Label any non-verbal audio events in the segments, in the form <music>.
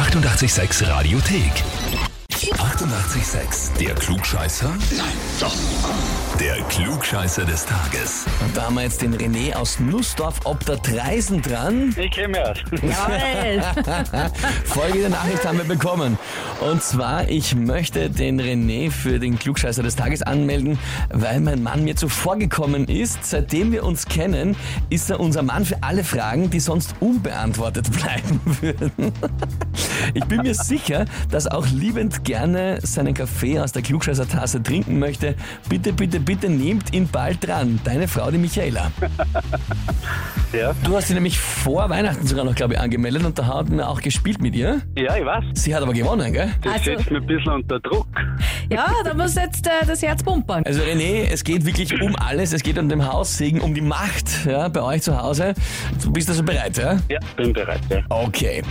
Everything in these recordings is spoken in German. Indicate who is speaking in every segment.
Speaker 1: 886 Radiothek. 88,6. Der Klugscheißer? Nein, doch. Der Klugscheißer des Tages.
Speaker 2: Und da haben wir jetzt den René aus Nussdorf ob der Treisen dran.
Speaker 3: Ich kenne mich aus.
Speaker 4: Jawohl. <laughs>
Speaker 2: Folgende Nachricht haben wir bekommen. Und zwar, ich möchte den René für den Klugscheißer des Tages anmelden, weil mein Mann mir zuvor gekommen ist. Seitdem wir uns kennen, ist er unser Mann für alle Fragen, die sonst unbeantwortet <laughs> bleiben würden. Ich bin mir sicher, dass auch liebend gerne seinen Kaffee aus der Klugscheißer-Tasse trinken möchte. Bitte, bitte, bitte nehmt ihn bald dran. Deine Frau, die Michaela.
Speaker 3: Ja.
Speaker 2: Du hast sie nämlich vor Weihnachten sogar noch, glaube ich, angemeldet und da hat wir auch gespielt mit ihr.
Speaker 3: ja, ich weiß.
Speaker 2: Sie hat aber gewonnen, gell?
Speaker 3: Das
Speaker 4: Also-
Speaker 3: setzt mich ein bisschen unter Druck.
Speaker 4: Ja, da muss jetzt äh, das Herz pumpern.
Speaker 2: Also René, es geht wirklich um alles. Es geht um den Haussegen, um die Macht ja, bei euch zu Hause. Du bist also bereit, ja?
Speaker 3: Ja, bin bereit. Ja.
Speaker 2: Okay.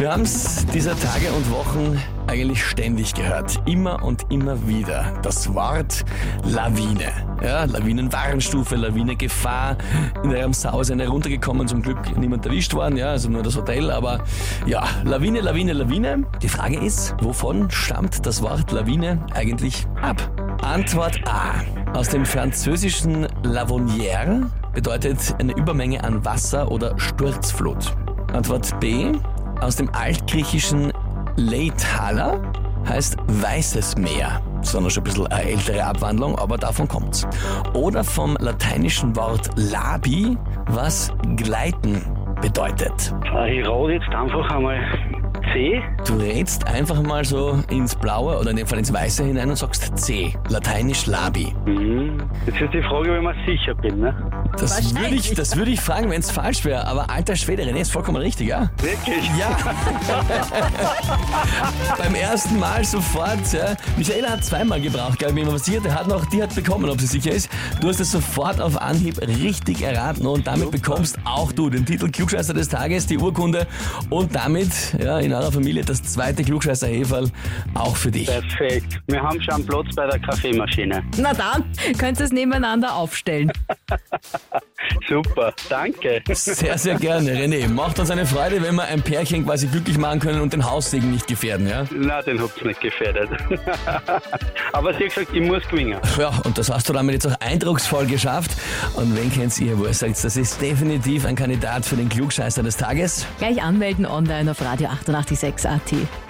Speaker 2: Wir haben es dieser Tage und Wochen eigentlich ständig gehört. Immer und immer wieder. Das Wort Lawine. Ja, Lawinenwarnstufe, Lawinengefahr. In eurem Sause eine runtergekommen, zum Glück niemand erwischt worden, ja, also nur das Hotel. Aber ja, Lawine, Lawine, Lawine. Die Frage ist, wovon stammt das Wort Lawine eigentlich ab? Antwort A. Aus dem französischen Lavonière bedeutet eine Übermenge an Wasser oder Sturzflut. Antwort B. Aus dem altgriechischen Leithala heißt weißes Meer. Sondern schon ein bisschen eine ältere Abwandlung, aber davon kommt's. Oder vom lateinischen Wort labi, was gleiten bedeutet.
Speaker 3: Äh, Ich rate jetzt einfach einmal C.
Speaker 2: Du rätst einfach mal so ins Blaue oder in dem Fall ins Weiße hinein und sagst C, lateinisch labi.
Speaker 3: Mhm. Jetzt ist die Frage, ob ich mir sicher bin. Ne?
Speaker 2: Das würde ich, das würde ich fragen, wenn es falsch wäre. Aber alter Schwede, René ist vollkommen richtig, ja?
Speaker 3: Wirklich?
Speaker 2: Ja. <laughs> Beim ersten Mal sofort, ja. Michaela hat zweimal gebraucht, glaube ich, mir was. Der hat noch, die hat bekommen, ob sie sicher ist. Du hast es sofort auf Anhieb richtig erraten und damit bekommst auch du den Titel Klugscheißer des Tages, die Urkunde und damit, ja, in eurer Familie das zweite klugscheißer -Häferl auch für dich.
Speaker 3: Perfekt. Wir haben schon einen Platz bei der Kaffeemaschine.
Speaker 4: Na dann, könnt ihr es nebeneinander aufstellen. <laughs>
Speaker 3: Super, danke.
Speaker 2: Sehr, sehr gerne, René. Macht uns eine Freude, wenn wir ein Pärchen quasi glücklich machen können und den Haussegen nicht gefährden, ja?
Speaker 3: Na, den habt's nicht gefährdet. <laughs> Aber sie hat gesagt, ich muss gewinnen.
Speaker 2: Ja, und das hast du damit jetzt auch eindrucksvoll geschafft. Und wen kennt ihr, wo ihr sagt, das ist definitiv ein Kandidat für den Klugscheißer des Tages?
Speaker 4: Gleich anmelden online auf Radio 886 AT.